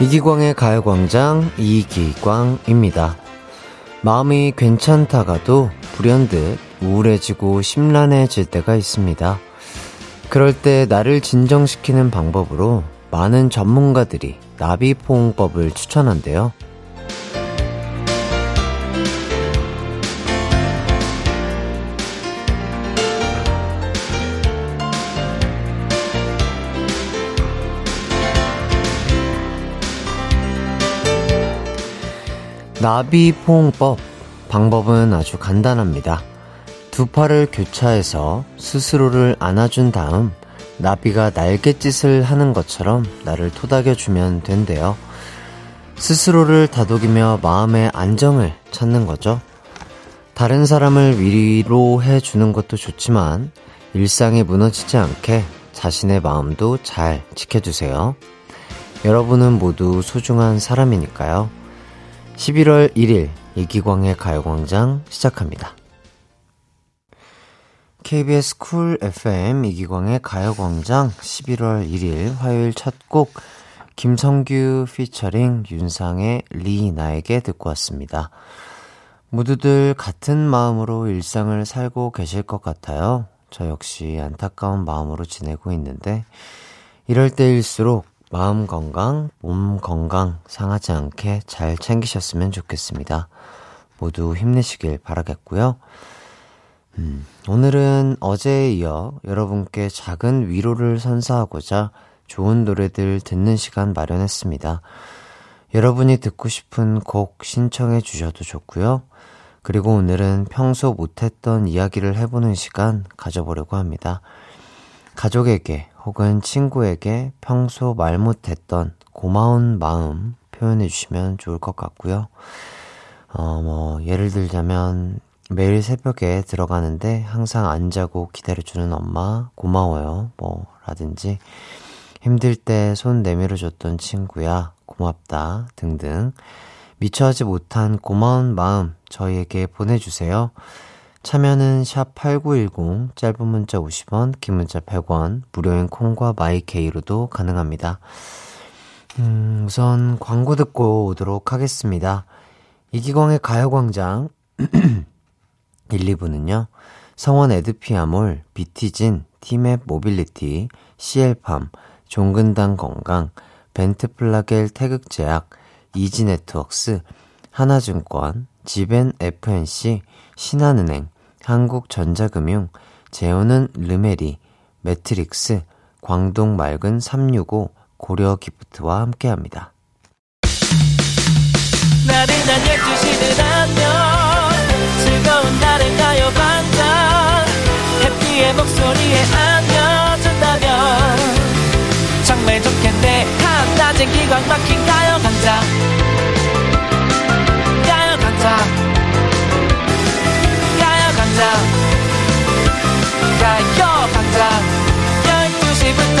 이기광의 가요광장 이기광입니다. 마음이 괜찮다가도 불현듯 우울해지고 심란해질 때가 있습니다. 그럴 때 나를 진정시키는 방법으로 많은 전문가들이 나비포옹법을 추천한대요. 나비 포옹법. 방법은 아주 간단합니다. 두 팔을 교차해서 스스로를 안아준 다음 나비가 날갯짓을 하는 것처럼 나를 토닥여주면 된대요. 스스로를 다독이며 마음의 안정을 찾는 거죠. 다른 사람을 위로해 주는 것도 좋지만 일상이 무너지지 않게 자신의 마음도 잘 지켜주세요. 여러분은 모두 소중한 사람이니까요. 11월 1일 이기광의 가요광장 시작합니다. KBS 쿨 FM 이기광의 가요광장 11월 1일 화요일 첫 곡 김성규 피처링 윤상의 Re 나에게 듣고 왔습니다. 모두들 같은 마음으로 일상을 살고 계실 것 같아요. 저 역시 안타까운 마음으로 지내고 있는데 이럴 때일수록 마음 건강, 몸 건강 상하지 않게 잘 챙기셨으면 좋겠습니다. 모두 힘내시길 바라겠고요. 음, 오늘은 어제에 이어 여러분께 작은 위로를 선사하고자 좋은 노래들 듣는 시간 마련했습니다. 여러분이 듣고 싶은 곡 신청해 주셔도 좋고요. 그리고 오늘은 평소 못했던 이야기를 해보는 시간 가져보려고 합니다. 가족에게 혹은 친구에게 평소 말 못했던 고마운 마음 표현해 주시면 좋을 것 같고요. 어, 뭐, 예를 들자면, 매일 새벽에 들어가는데 항상 안 자고 기다려주는 엄마, 고마워요. 뭐, 라든지, 힘들 때 손 내밀어줬던 친구야, 고맙다. 등등. 미처 하지 못한 고마운 마음 저희에게 보내주세요. 참여는 샵 8910, 짧은 문자 50원, 긴 문자 100원, 무료인 콩과 마이케이로도 가능합니다. 음, 우선 광고 듣고 오도록 하겠습니다. 이기광의 가요광장 1, 2부는요. 성원 애드피아몰, 비티진, 티맵 모빌리티, CL팜, 종근당 건강, 벤트플라겔 태극제약, 이지네트웍스, 하나증권, 지벤 FNC, 신한은행, 한국전자금융, 재호는 르메리, 매트릭스, 광동 맑은 365, 고려 기프트와 함께합니다. 나른한 12시는 안녕. 즐거운 날을 가요 반짝 해피의 목소리에 안겨준다면. 정말 좋겠네. 한낮엔 기광 막힌 가요 가요광장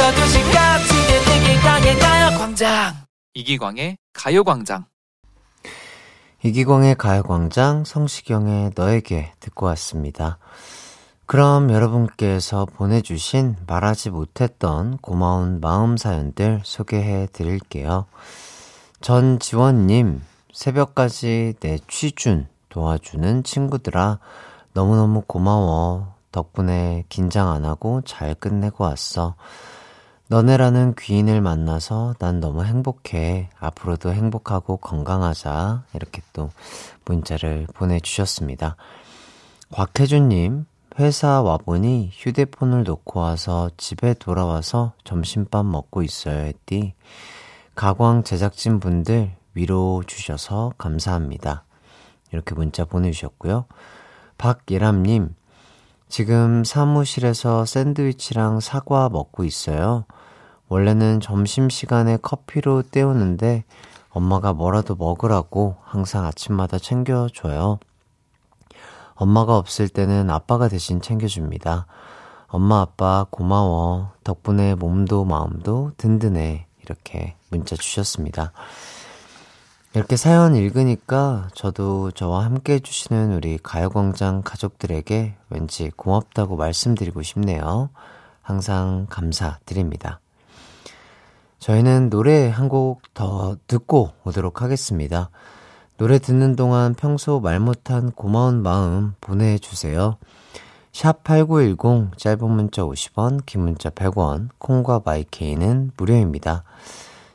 12시부터 2시까지 이기광의 가요광장 이기광의 가요광장 이기광의 가요광장 성시경의 너에게 듣고 왔습니다. 그럼 여러분께서 보내주신 말하지 못했던 고마운 마음 사연들 소개해 드릴게요. 전지원님, 새벽까지 내 취준 도와주는 친구들아, 너무너무 고마워. 덕분에 긴장 안 하고 잘 끝내고 왔어. 너네라는 귀인을 만나서 난 너무 행복해. 앞으로도 행복하고 건강하자. 이렇게 또 문자를 보내주셨습니다. 곽혜준님, 회사 와보니 휴대폰을 놓고 와서 집에 돌아와서 점심밥 먹고 있어요 했디. 가광 제작진 분들 위로 주셔서 감사합니다. 이렇게 문자 보내주셨고요. 박예람님, 지금 사무실에서 샌드위치랑 사과 먹고 있어요. 원래는 점심시간에 커피로 때우는데 엄마가 뭐라도 먹으라고 항상 아침마다 챙겨줘요. 엄마가 없을 때는 아빠가 대신 챙겨줍니다. 엄마, 아빠 고마워. 덕분에 몸도 마음도 든든해. 이렇게 문자 주셨습니다. 이렇게 사연 읽으니까 저도 저와 함께 해주시는 우리 가요광장 가족들에게 왠지 고맙다고 말씀드리고 싶네요. 항상 감사드립니다. 저희는 노래 한 곡 더 듣고 오도록 하겠습니다. 노래 듣는 동안 평소 말 못한 고마운 마음 보내주세요. 샵 8910 짧은 문자 50원, 긴 문자 100원, 콩과 마이케이는 무료입니다.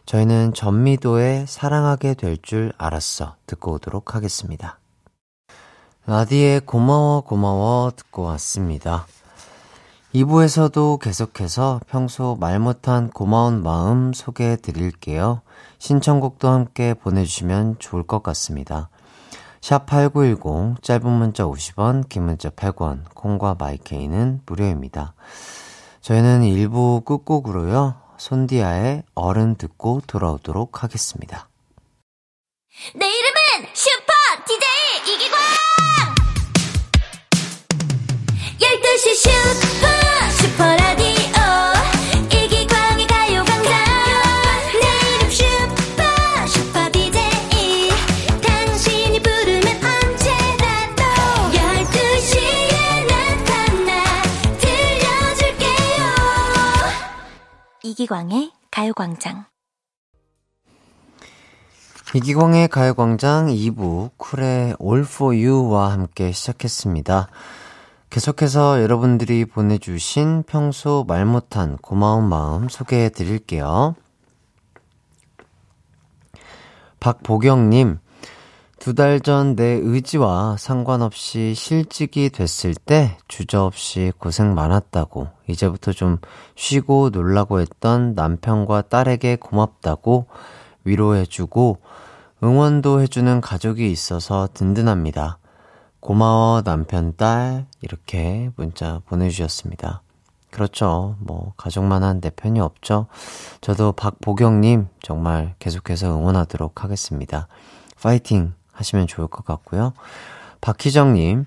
저희는 전미도의 사랑하게 될 줄 알았어 듣고 오도록 하겠습니다. 라디의 고마워 고마워 듣고 왔습니다. 2부에서도 계속해서 평소 말 못한 고마운 마음 소개해 드릴게요. 신청곡도 함께 보내주시면 좋을 것 같습니다. 샵 8910, 짧은 문자 50원, 긴 문자 100원, 콩과 마이케이는 무료입니다. 저희는 1부 끝곡으로요, 손디아의 어른 듣고 돌아오도록 하겠습니다. 내 이름은 슈퍼 DJ 이기광! 12시 슈퍼 이기광의 가요광장. 이기광의 가요광장 2부 쿨의 All For You와 함께 시작했습니다. 계속해서 여러분들이 보내주신 평소 말 못한 고마운 마음 소개해 드릴게요. 박보경님, 두 달 전 내 의지와 상관없이 실직이 됐을 때 주저없이 고생 많았다고, 이제부터 좀 쉬고 놀라고 했던 남편과 딸에게 고맙다고 위로해주고 응원도 해주는 가족이 있어서 든든합니다. 고마워, 남편, 딸. 이렇게 문자 보내주셨습니다. 그렇죠. 뭐, 가족만 한 내 편이 없죠. 저도 박보경님 정말 계속해서 응원하도록 하겠습니다. 파이팅 하시면 좋을 것 같고요. 박희정님,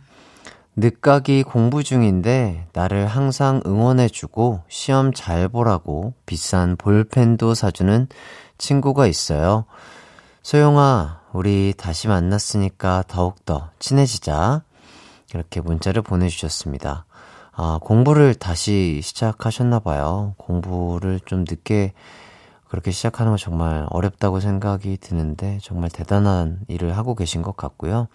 늦가기 공부 중인데 나를 항상 응원해주고 시험 잘 보라고 비싼 볼펜도 사주는 친구가 있어요. 소영아, 우리 다시 만났으니까 더욱더 친해지자. 이렇게 문자를 보내주셨습니다. 아, 공부를 다시 시작하셨나봐요. 공부를 좀 늦게 그렇게 시작하는 건 정말 어렵다고 생각이 드는데 정말 대단한 일을 하고 계신 것 같고요.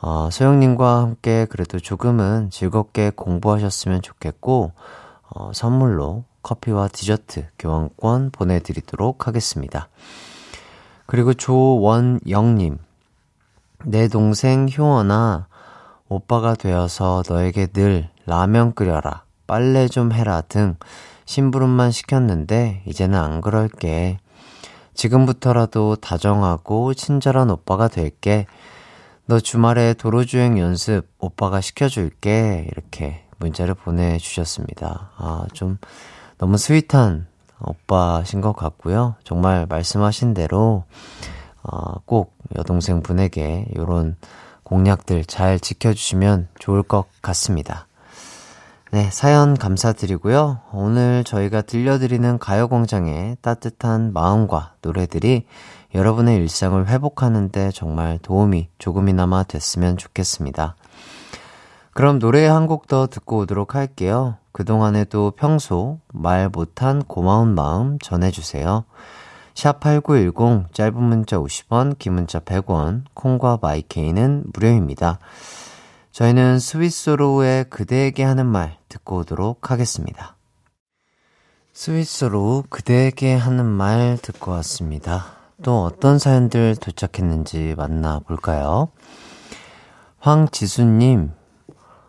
어, 소영님과 함께 그래도 조금은 즐겁게 공부하셨으면 좋겠고, 어, 선물로 커피와 디저트 교환권 보내드리도록 하겠습니다. 그리고 조원영님, 내 동생 효원아, 오빠가 되어서 너에게 늘 라면 끓여라, 빨래 좀 해라 등 심부름만 시켰는데 이제는 안 그럴게. 지금부터라도 다정하고 친절한 오빠가 될게. 너 주말에 도로주행 연습 오빠가 시켜줄게. 이렇게 문자를 보내주셨습니다. 아, 좀 너무 스윗한 오빠신 것 같고요. 정말 말씀하신 대로, 어, 꼭 여동생 분에게 이런 공약들 잘 지켜주시면 좋을 것 같습니다. 네, 사연 감사드리고요. 오늘 저희가 들려드리는 가요광장의 따뜻한 마음과 노래들이 여러분의 일상을 회복하는데 정말 도움이 조금이나마 됐으면 좋겠습니다. 그럼 노래 한 곡 더 듣고 오도록 할게요. 그동안에도 평소 말 못한 고마운 마음 전해주세요. 샵8910 짧은 문자 50원, 긴 문자 100원, 콩과 마이케이는 무료입니다. 저희는 스위스로의 그대에게 하는 말 듣고 오도록 하겠습니다. 스위스로 그대에게 하는 말 듣고 왔습니다. 또 어떤 사연들 도착했는지 만나볼까요? 황지수님,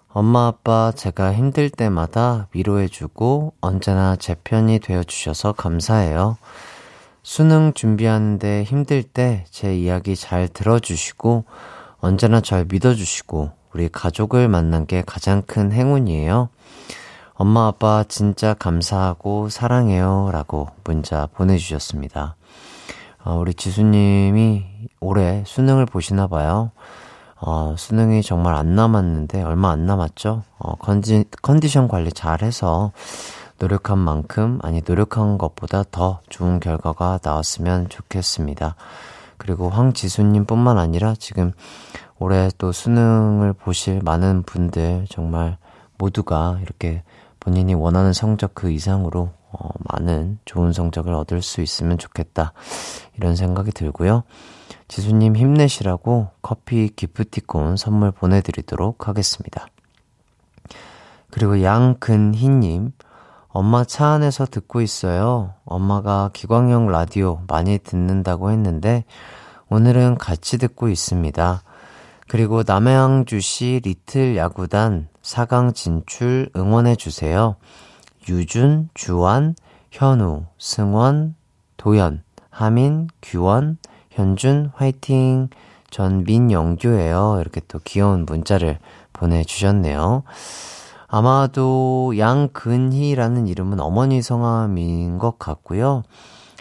엄마 아빠 제가 힘들 때마다 위로해주고 언제나 제 편이 되어주셔서 감사해요. 수능 준비하는데 힘들 때 제 이야기 잘 들어주시고 언제나 절 믿어주시고 우리 가족을 만난 게 가장 큰 행운이에요. 엄마, 아빠 진짜 감사하고 사랑해요. 라고 문자 보내주셨습니다. 어, 우리 지수님이 올해 수능을 보시나 봐요. 어, 수능이 정말 안 남았는데, 얼마 안 남았죠? 어, 컨디, 컨디션 관리 잘 해서 노력한 만큼, 아니, 노력한 것보다 더 좋은 결과가 나왔으면 좋겠습니다. 그리고 황지수님 뿐만 아니라 지금 올해 또 수능을 보실 많은 분들 정말 모두가 이렇게 본인이 원하는 성적 그 이상으로 어, 많은 좋은 성적을 얻을 수 있으면 좋겠다. 이런 생각이 들고요. 지수님 힘내시라고 커피 기프티콘 선물 보내드리도록 하겠습니다. 그리고 양근희님, 엄마 차 안에서 듣고 있어요. 엄마가 기광형 라디오 많이 듣는다고 했는데, 오늘은 같이 듣고 있습니다. 그리고 남해항주시 리틀 야구단 4강 진출 응원해주세요. 유준, 주환, 현우, 승원, 도연, 하민, 규원, 현준, 화이팅! 전 민영규예요. 이렇게 또 귀여운 문자를 보내주셨네요. 아마도 양근희라는 이름은 어머니 성함인 것 같고요.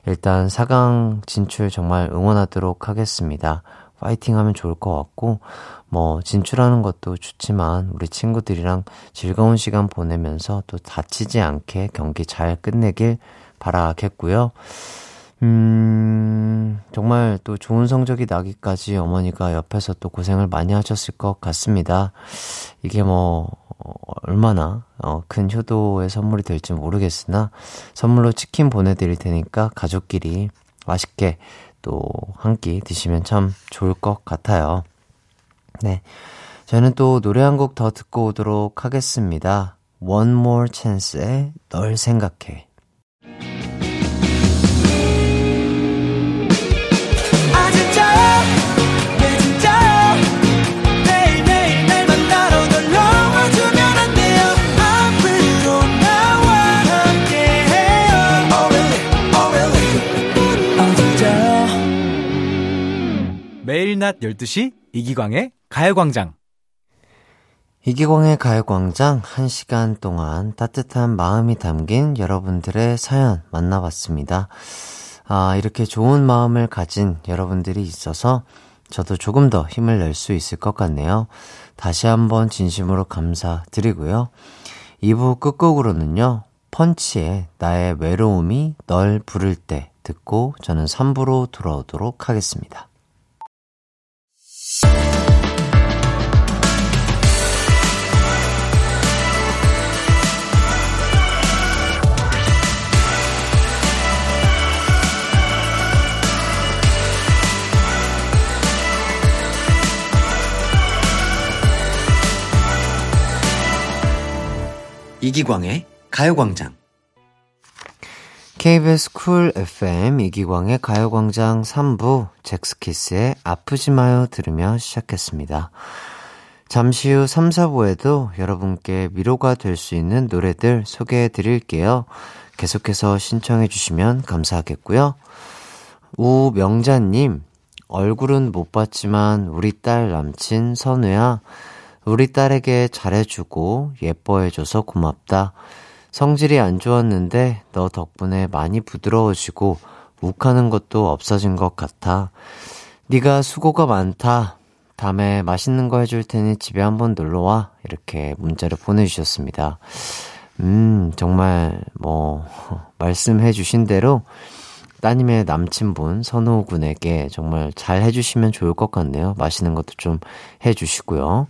일단 4강 진출 정말 응원하도록 하겠습니다. 파이팅 하면 좋을 것 같고, 뭐, 진출하는 것도 좋지만, 우리 친구들이랑 즐거운 시간 보내면서 또 다치지 않게 경기 잘 끝내길 바라겠고요. 음, 정말 또 좋은 성적이 나기까지 어머니가 옆에서 또 고생을 많이 하셨을 것 같습니다. 이게 뭐, 얼마나 어, 큰 효도의 선물이 될지 모르겠으나 선물로 치킨 보내드릴 테니까 가족끼리 맛있게 또 한 끼 드시면 참 좋을 것 같아요. 네. 저는 또 노래 한 곡 더 듣고 오도록 하겠습니다. One More Chance의 널 생각해. 매일 낮 12시 이기광의 가요광장. 이기광의 가요광장 1시간 동안 따뜻한 마음이 담긴 여러분들의 사연 만나봤습니다. 아, 이렇게 좋은 마음을 가진 여러분들이 있어서 저도 조금 더 힘을 낼 수 있을 것 같네요. 다시 한번 진심으로 감사드리고요. 2부 끝곡으로는요, 펀치의 나의 외로움이 널 부를 때 듣고 저는 3부로 돌아오도록 하겠습니다. 이기광의 가요광장 KBS 쿨 FM 이기광의 가요광장 3부 잭스키스의 아프지 마요 들으며 시작했습니다. 잠시 후 3, 4부에도 여러분께 위로가 될 수 있는 노래들 소개해 드릴게요. 계속해서 신청해 주시면 감사하겠고요. 우명자님, 얼굴은 못 봤지만 우리 딸 남친 선우야, 우리 딸에게 잘해주고 예뻐해줘서 고맙다. 성질이 안 좋았는데 너 덕분에 많이 부드러워지고 욱하는 것도 없어진 것 같아. 네가 수고가 많다. 다음에 맛있는 거 해줄 테니 집에 한번 놀러 와. 이렇게 문자를 보내주셨습니다. 음, 정말, 뭐, 말씀해 주신 대로 따님의 남친분 선호 군에게 정말 잘 해주시면 좋을 것 같네요. 맛있는 것도 좀 해주시고요.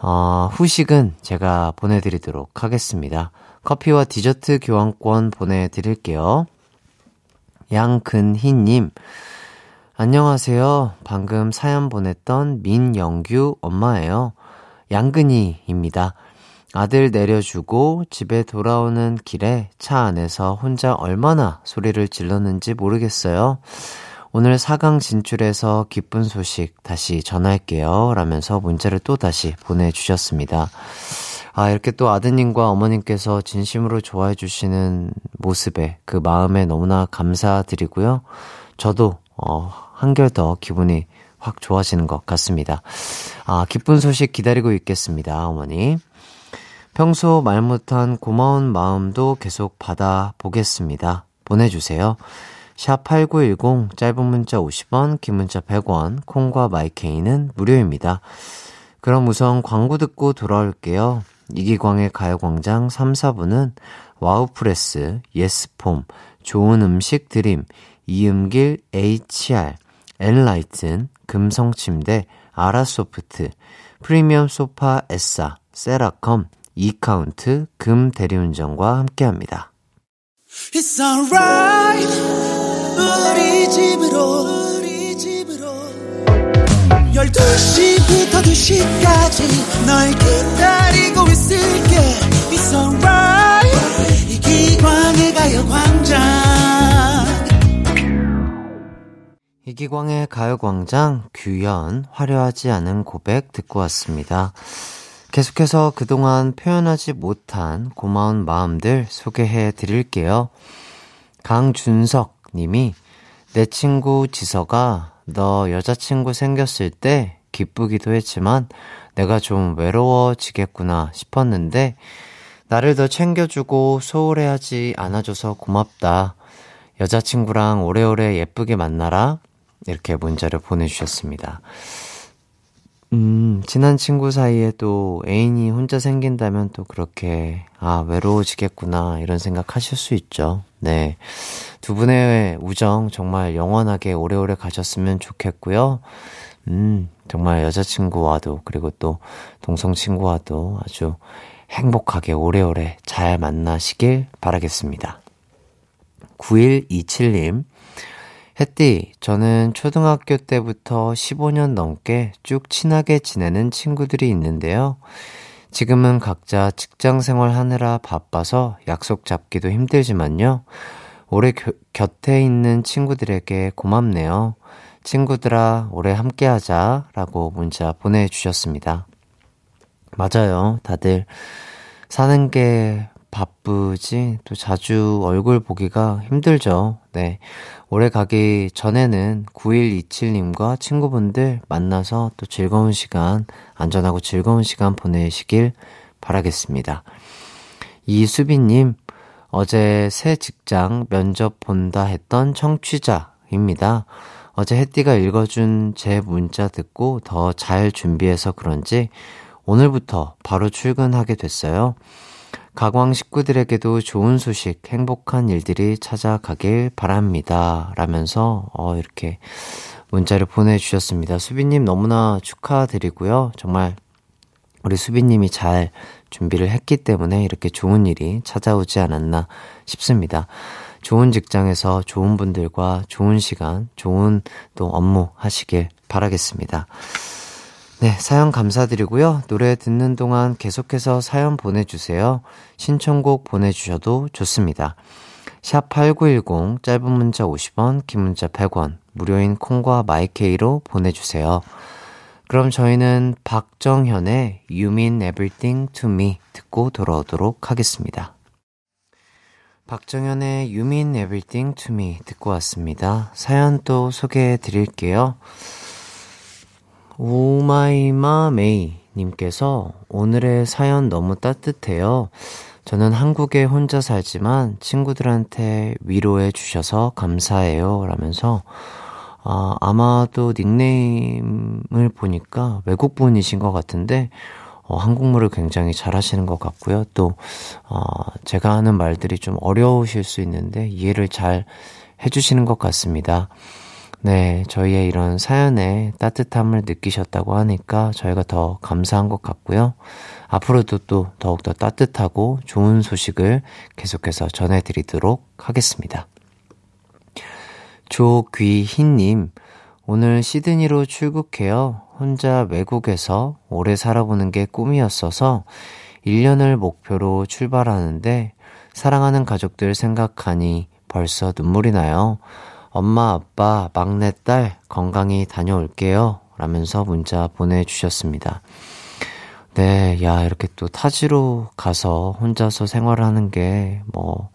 어, 후식은 제가 보내드리도록 하겠습니다. 커피와 디저트 교환권 보내드릴게요. 양근희님, 안녕하세요. 방금 사연 보냈던 민영규 엄마예요. 양근희입니다. 아들 내려주고 집에 돌아오는 길에 차 안에서 혼자 얼마나 소리를 질렀는지 모르겠어요. 오늘 4강 진출해서 기쁜 소식 다시 전할게요. 라면서 문자를 또 다시 보내주셨습니다. 아, 이렇게 또 아드님과 어머님께서 진심으로 좋아해 주시는 모습에 그 마음에 너무나 감사드리고요. 저도, 어, 한결 더 기분이 확 좋아지는 것 같습니다. 아, 기쁜 소식 기다리고 있겠습니다, 어머니. 평소 말 못한 고마운 마음도 계속 받아보겠습니다. 보내주세요. 샵8910 짧은 문자 50원, 긴 문자 100원, 콩과 마이케이는 무료입니다. 그럼 우선 광고 듣고 돌아올게요. 이기광의 가요광장 3, 4부는 와우프레스, 예스폼, 좋은 음식 드림, 이음길 HR, 엔라이튼, 금성침대, 아라소프트, 프리미엄 소파 에싸, 세라컴, 이카운트, 금 대리운전과 함께합니다. 우리 집으로. 우리 집으로 12시부터 2시까지 널 기다리고 있을게. It's alright 이 기광의 가요광장. 이기광의 가요광장. 규현 화려하지 않은 고백 듣고 왔습니다. 계속해서 그동안 표현하지 못한 고마운 마음들 소개해 드릴게요. 강준석 님이 내 친구 지서가 너 여자친구 생겼을 때 기쁘기도 했지만 내가 좀 외로워지겠구나 싶었는데 나를 더 챙겨주고 소홀해하지 않아줘서 고맙다. 여자친구랑 오래오래 예쁘게 만나라. 이렇게 문자를 보내주셨습니다. 음, 친한 친구 사이에 또 애인이 혼자 생긴다면 또 그렇게, 아, 외로워지겠구나, 이런 생각 하실 수 있죠. 네. 두 분의 우정 정말 영원하게 오래오래 가셨으면 좋겠고요. 음, 정말 여자친구와도, 그리고 또 동성친구와도 아주 행복하게 오래오래 잘 만나시길 바라겠습니다. 9127님, 햇띠, 저는 초등학교 때부터 15년 넘게 쭉 친하게 지내는 친구들이 있는데요. 지금은 각자 직장 생활 하느라 바빠서 약속 잡기도 힘들지만요. 올해 겨, 곁에 있는 친구들에게 고맙네요. 친구들아, 올해 함께 하자. 라고 문자 보내주셨습니다. 맞아요. 다들 사는 게 바쁘지, 또 자주 얼굴 보기가 힘들죠. 네. 올해 가기 전에는 9127님과 친구분들 만나서 또 즐거운 시간, 안전하고 즐거운 시간 보내시길 바라겠습니다. 이수빈님, 어제 새 직장 면접 본다 했던 청취자입니다. 어제 혜띠가 읽어준 제 문자 듣고 더 잘 준비해서 그런지 오늘부터 바로 출근하게 됐어요. 가광 식구들에게도 좋은 소식, 행복한 일들이 찾아가길 바랍니다. 라면서, 어, 이렇게 문자를 보내주셨습니다. 수빈님 너무나 축하드리고요. 정말 우리 수빈님이 잘 준비를 했기 때문에 이렇게 좋은 일이 찾아오지 않았나 싶습니다. 좋은 직장에서 좋은 분들과 좋은 시간, 좋은 또 업무 하시길 바라겠습니다. 네, 사연 감사드리고요. 노래 듣는 동안 계속해서 사연 보내주세요. 신청곡 보내주셔도 좋습니다. 샵 8910, 짧은 문자 50원, 긴 문자 100원, 무료인 콩과 마이케이로 보내주세요. 그럼 저희는 박정현의 You Mean Everything to Me 듣고 돌아오도록 하겠습니다. 박정현의 You Mean Everything to Me 듣고 왔습니다. 사연 또 소개해 드릴게요. 오마이마 메이님께서 오늘의 사연 너무 따뜻해요. 저는 한국에 혼자 살지만 친구들한테 위로해 주셔서 감사해요. 라면서, 아, 아마도 닉네임을 보니까 외국분이신 것 같은데, 어, 한국말을 굉장히 잘하시는 것 같고요. 또, 어, 제가 하는 말들이 좀 어려우실 수 있는데 이해를 잘 해주시는 것 같습니다. 네, 저희의 이런 사연에 따뜻함을 느끼셨다고 하니까 저희가 더 감사한 것 같고요. 앞으로도 또 더욱더 따뜻하고 좋은 소식을 계속해서 전해드리도록 하겠습니다. 조귀희님, 오늘 시드니로 출국해요. 혼자 외국에서 오래 살아보는 게 꿈이었어서 1년을 목표로 출발하는데 사랑하는 가족들 생각하니 벌써 눈물이 나요. 엄마, 아빠, 막내딸 건강히 다녀올게요. 라면서 문자 보내주셨습니다. 네, 야, 이렇게 또 타지로 가서 혼자서 생활하는 게 뭐,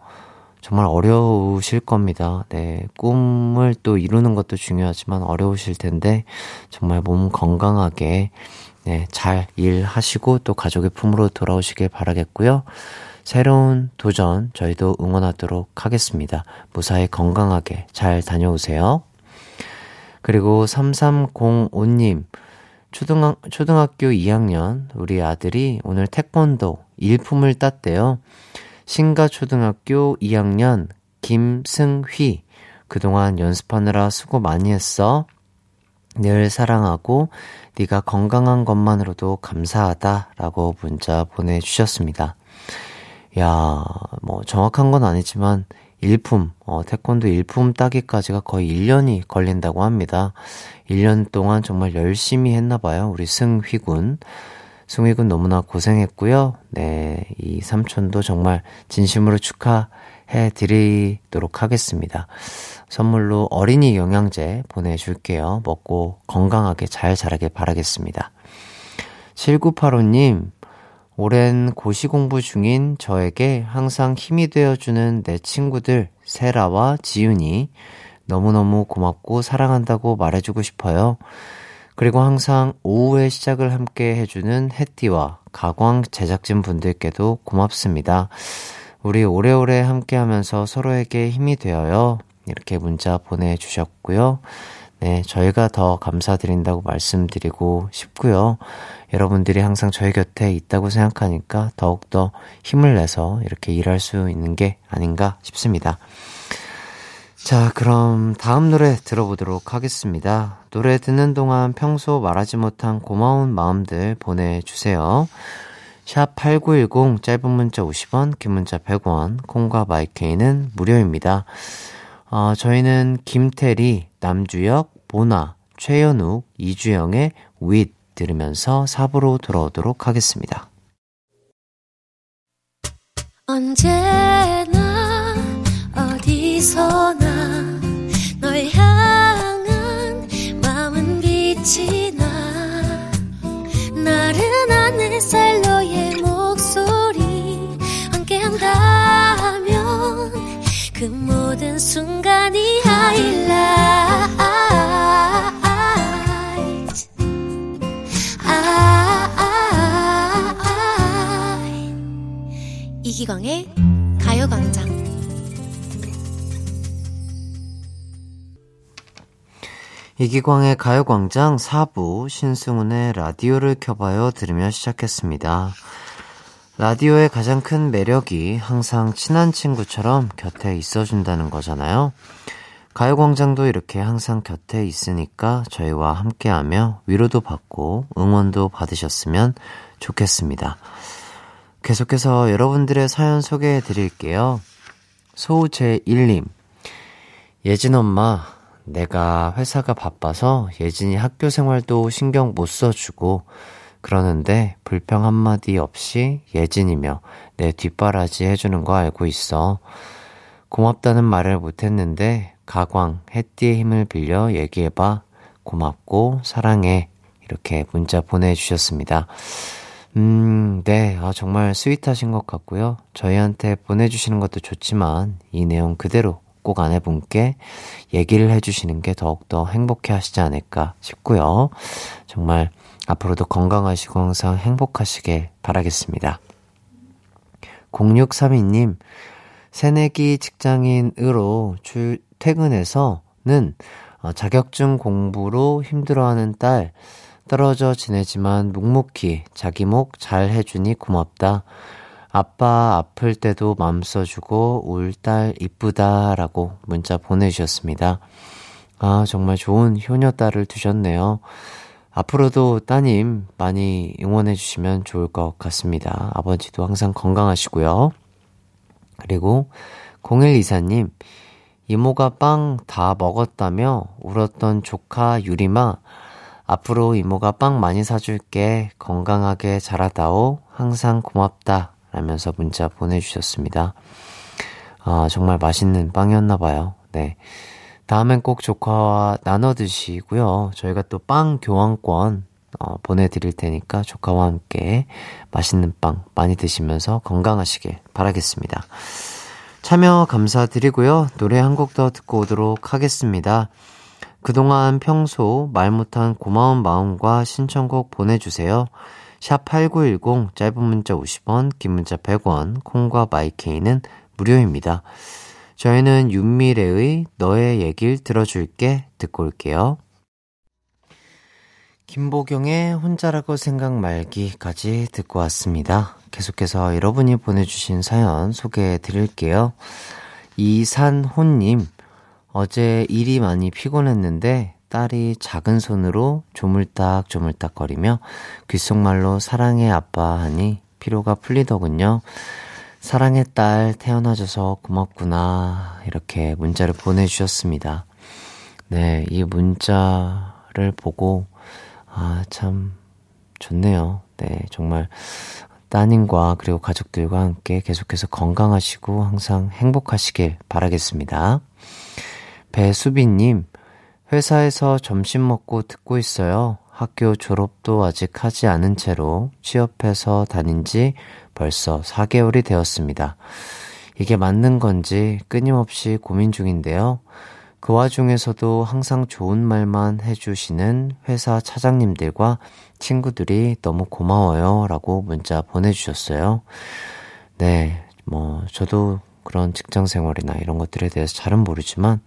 정말 어려우실 겁니다. 네, 꿈을 또 이루는 것도 중요하지만 어려우실 텐데, 정말 몸 건강하게, 네, 잘 일하시고 또 가족의 품으로 돌아오시길 바라겠고요. 새로운 도전 저희도 응원하도록 하겠습니다. 무사히 건강하게 잘 다녀오세요. 그리고 3305님, 초등학, 초등학교 2학년 우리 아들이 오늘 태권도 일품을 땄대요. 신가 초등학교 2학년 김승휘, 그동안 연습하느라 수고 많이 했어. 늘 사랑하고 네가 건강한 것만으로도 감사하다라고 문자 보내주셨습니다. 야, 뭐, 정확한 건 아니지만, 일품, 어, 태권도 일품 따기까지가 거의 1년이 걸린다고 합니다. 1년 동안 정말 열심히 했나 봐요. 우리 승휘군. 승휘군 너무나 고생했고요. 네, 이 삼촌도 정말 진심으로 축하해 드리도록 하겠습니다. 선물로 어린이 영양제 보내줄게요. 먹고 건강하게 잘 자라길 바라겠습니다. 7985님, 오랜 고시 공부 중인 저에게 항상 힘이 되어주는 내 친구들, 세라와 지윤이 너무너무 고맙고 사랑한다고 말해주고 싶어요. 그리고 항상 오후에 시작을 함께 해주는 햇띠와 가광 제작진 분들께도 고맙습니다. 우리 오래오래 함께 하면서 서로에게 힘이 되어요. 이렇게 문자 보내주셨고요. 네, 저희가 더 감사드린다고 말씀드리고 싶고요. 여러분들이 항상 저희 곁에 있다고 생각하니까 더욱더 힘을 내서 이렇게 일할 수 있는 게 아닌가 싶습니다. 자, 그럼 다음 노래 들어보도록 하겠습니다. 노래 듣는 동안 평소 말하지 못한 고마운 마음들 보내주세요. 샵 8910 짧은 문자 50원, 긴 문자 100원, 콩과 마이케이는 무료입니다. 어, 저희는 김태리, 남주혁, 보나, 최연욱, 이주영의 윗 들으면서 4부로 돌아오도록 하겠습니다. 언제나 어디서나 널 향한 마음은 빛이 나 나른한 햇살 그 모든 순간이 이기광의 가요광장. 이기광의 가요광장 4부 신승훈의 라디오를 켜봐요 들으며 시작했습니다. 라디오의 가장 큰 매력이 항상 친한 친구처럼 곁에 있어준다는 거잖아요. 가요광장도 이렇게 항상 곁에 있으니까 저희와 함께하며 위로도 받고 응원도 받으셨으면 좋겠습니다. 계속해서 여러분들의 사연 소개해 드릴게요. 소우제1님. 예진 엄마, 내가 회사가 바빠서 예진이 학교 생활도 신경 못 써주고 그러는데 불평 한마디 없이 예진이며 내 뒷바라지 해주는 거 알고 있어. 고맙다는 말을 못했는데 가광, 햇띠의 힘을 빌려 얘기해봐. 고맙고 사랑해. 이렇게 문자 보내주셨습니다. 음, 네. 아, 정말 스윗하신 것 같고요. 저희한테 보내주시는 것도 좋지만 이 내용 그대로 꼭 아내분께 얘기를 해주시는 게 더욱더 행복해 하시지 않을까 싶고요. 정말 앞으로도 건강하시고 항상 행복하시길 바라겠습니다. 0632님, 새내기 직장인으로 출, 퇴근해서는 어, 자격증 공부로 힘들어하는 딸, 떨어져 지내지만 묵묵히 자기 목 잘 해주니 고맙다. 아빠 아플 때도 맘 써주고 울 딸 이쁘다라고 문자 보내주셨습니다. 아, 정말 좋은 효녀딸을 두셨네요. 앞으로도 따님 많이 응원해 주시면 좋을 것 같습니다. 아버지도 항상 건강하시고요. 그리고 0124님, 이모가 빵 다 먹었다며 울었던 조카 유리마, 앞으로 이모가 빵 많이 사줄게. 건강하게 자라다오. 항상 고맙다. 라면서 문자 보내주셨습니다. 아, 정말 맛있는 빵이었나봐요. 네. 다음엔 꼭 조카와 나눠 드시고요. 저희가 또 빵 교환권 어, 보내드릴 테니까 조카와 함께 맛있는 빵 많이 드시면서 건강하시길 바라겠습니다. 참여 감사드리고요. 노래 한 곡 더 듣고 오도록 하겠습니다. 그동안 평소 말 못한 고마운 마음과 신청곡 보내주세요. 샵 8910 짧은 문자 50원, 긴 문자 100원, 콩과 마이케이는 무료입니다. 저희는 윤미래의 너의 얘길 들어줄게 듣고 올게요. 김보경의 혼자라고 생각 말기까지 듣고 왔습니다. 계속해서 여러분이 보내주신 사연 소개해 드릴게요. 이산호님, 어제 일이 많이 피곤했는데 딸이 작은 손으로 조물딱 조물딱 거리며 귓속말로 사랑해 아빠 하니 피로가 풀리더군요. 사랑의 딸 태어나줘서 고맙구나. 이렇게 문자를 보내주셨습니다. 네, 이 문자를 보고, 아, 참, 좋네요. 네, 정말 따님과 그리고 가족들과 함께 계속해서 건강하시고 항상 행복하시길 바라겠습니다. 배수빈님, 회사에서 점심 먹고 듣고 있어요. 학교 졸업도 아직 하지 않은 채로 취업해서 다닌 지 벌써 4개월이 되었습니다. 이게 맞는 건지 끊임없이 고민 중인데요. 그 와중에서도 항상 좋은 말만 해주시는 회사 차장님들과 친구들이 너무 고마워요. 라고 문자 보내주셨어요. 네, 뭐, 저도 그런 직장 생활이나 이런 것들에 대해서 잘은 모르지만,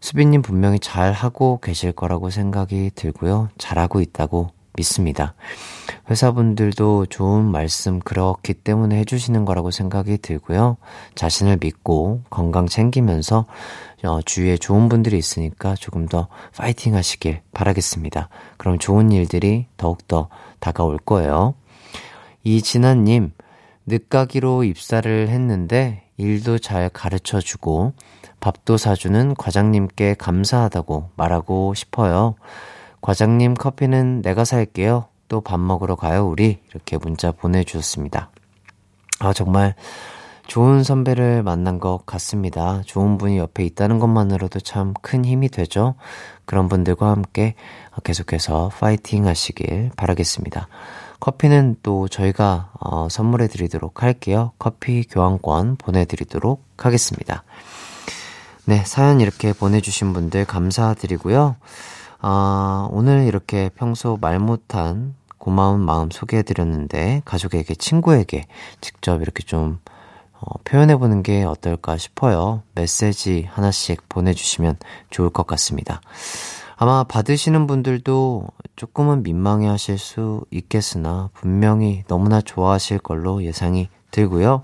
수빈님 분명히 잘 하고 계실 거라고 생각이 들고요. 잘하고 있다고 믿습니다. 회사분들도 좋은 말씀 그렇기 때문에 해주시는 거라고 생각이 들고요. 자신을 믿고 건강 챙기면서 어, 주위에 좋은 분들이 있으니까 조금 더 파이팅 하시길 바라겠습니다. 그럼 좋은 일들이 더욱더 다가올 거예요. 이진아님, 늦가기로 입사를 했는데 일도 잘 가르쳐 주고 밥도 사주는 과장님께 감사하다고 말하고 싶어요. 과장님 커피는 내가 살게요. 또 밥 먹으러 가요, 우리. 이렇게 문자 보내주셨습니다. 아, 정말 좋은 선배를 만난 것 같습니다. 좋은 분이 옆에 있다는 것만으로도 참 큰 힘이 되죠. 그런 분들과 함께 계속해서 파이팅 하시길 바라겠습니다. 커피는 또 저희가 어, 선물해 드리도록 할게요. 커피 교환권 보내드리도록 하겠습니다. 네, 사연 이렇게 보내주신 분들 감사드리고요. 아, 오늘 이렇게 평소 말 못한 고마운 마음 소개해드렸는데, 가족에게, 친구에게 직접 이렇게 좀, 어, 표현해보는 게 어떨까 싶어요. 메시지 하나씩 보내주시면 좋을 것 같습니다. 아마 받으시는 분들도 조금은 민망해 하실 수 있겠으나, 분명히 너무나 좋아하실 걸로 예상이 들고요.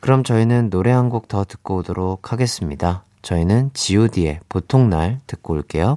그럼 저희는 노래 한 곡 더 듣고 오도록 하겠습니다. 저희는 god의 보통날 듣고 올게요.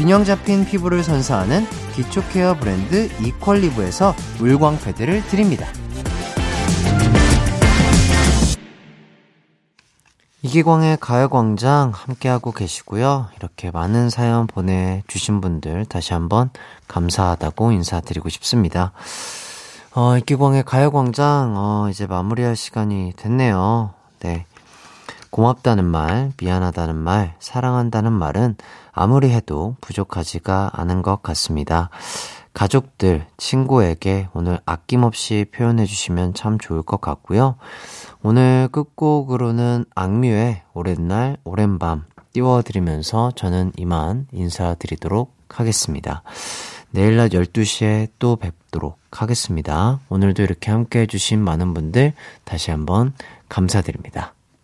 균형 잡힌 피부를 선사하는 기초 care 브랜드 이퀄리브에서 물광 패드를 드립니다. 이기광의 가요광장 함께하고 계시고요. 이렇게 많은 사연 보내주신 분들 다시 한번 감사하다고 인사드리고 싶습니다. 어, 이기광의 가요광장, 어, 이제 마무리할 시간이 됐네요. 네. 고맙다는 말, 미안하다는 말, 사랑한다는 말은 아무리 해도 부족하지가 않은 것 같습니다. 가족들, 친구에게 오늘 아낌없이 표현해 주시면 참 좋을 것 같고요. 오늘 끝곡으로는 악뮤의 오랜 날, 오랜 밤 띄워드리면서 저는 이만 인사드리도록 하겠습니다. 내일 낮 12시에 또 뵙도록 하겠습니다. 오늘도 이렇게 함께 해주신 많은 분들 다시 한번 감사드립니다.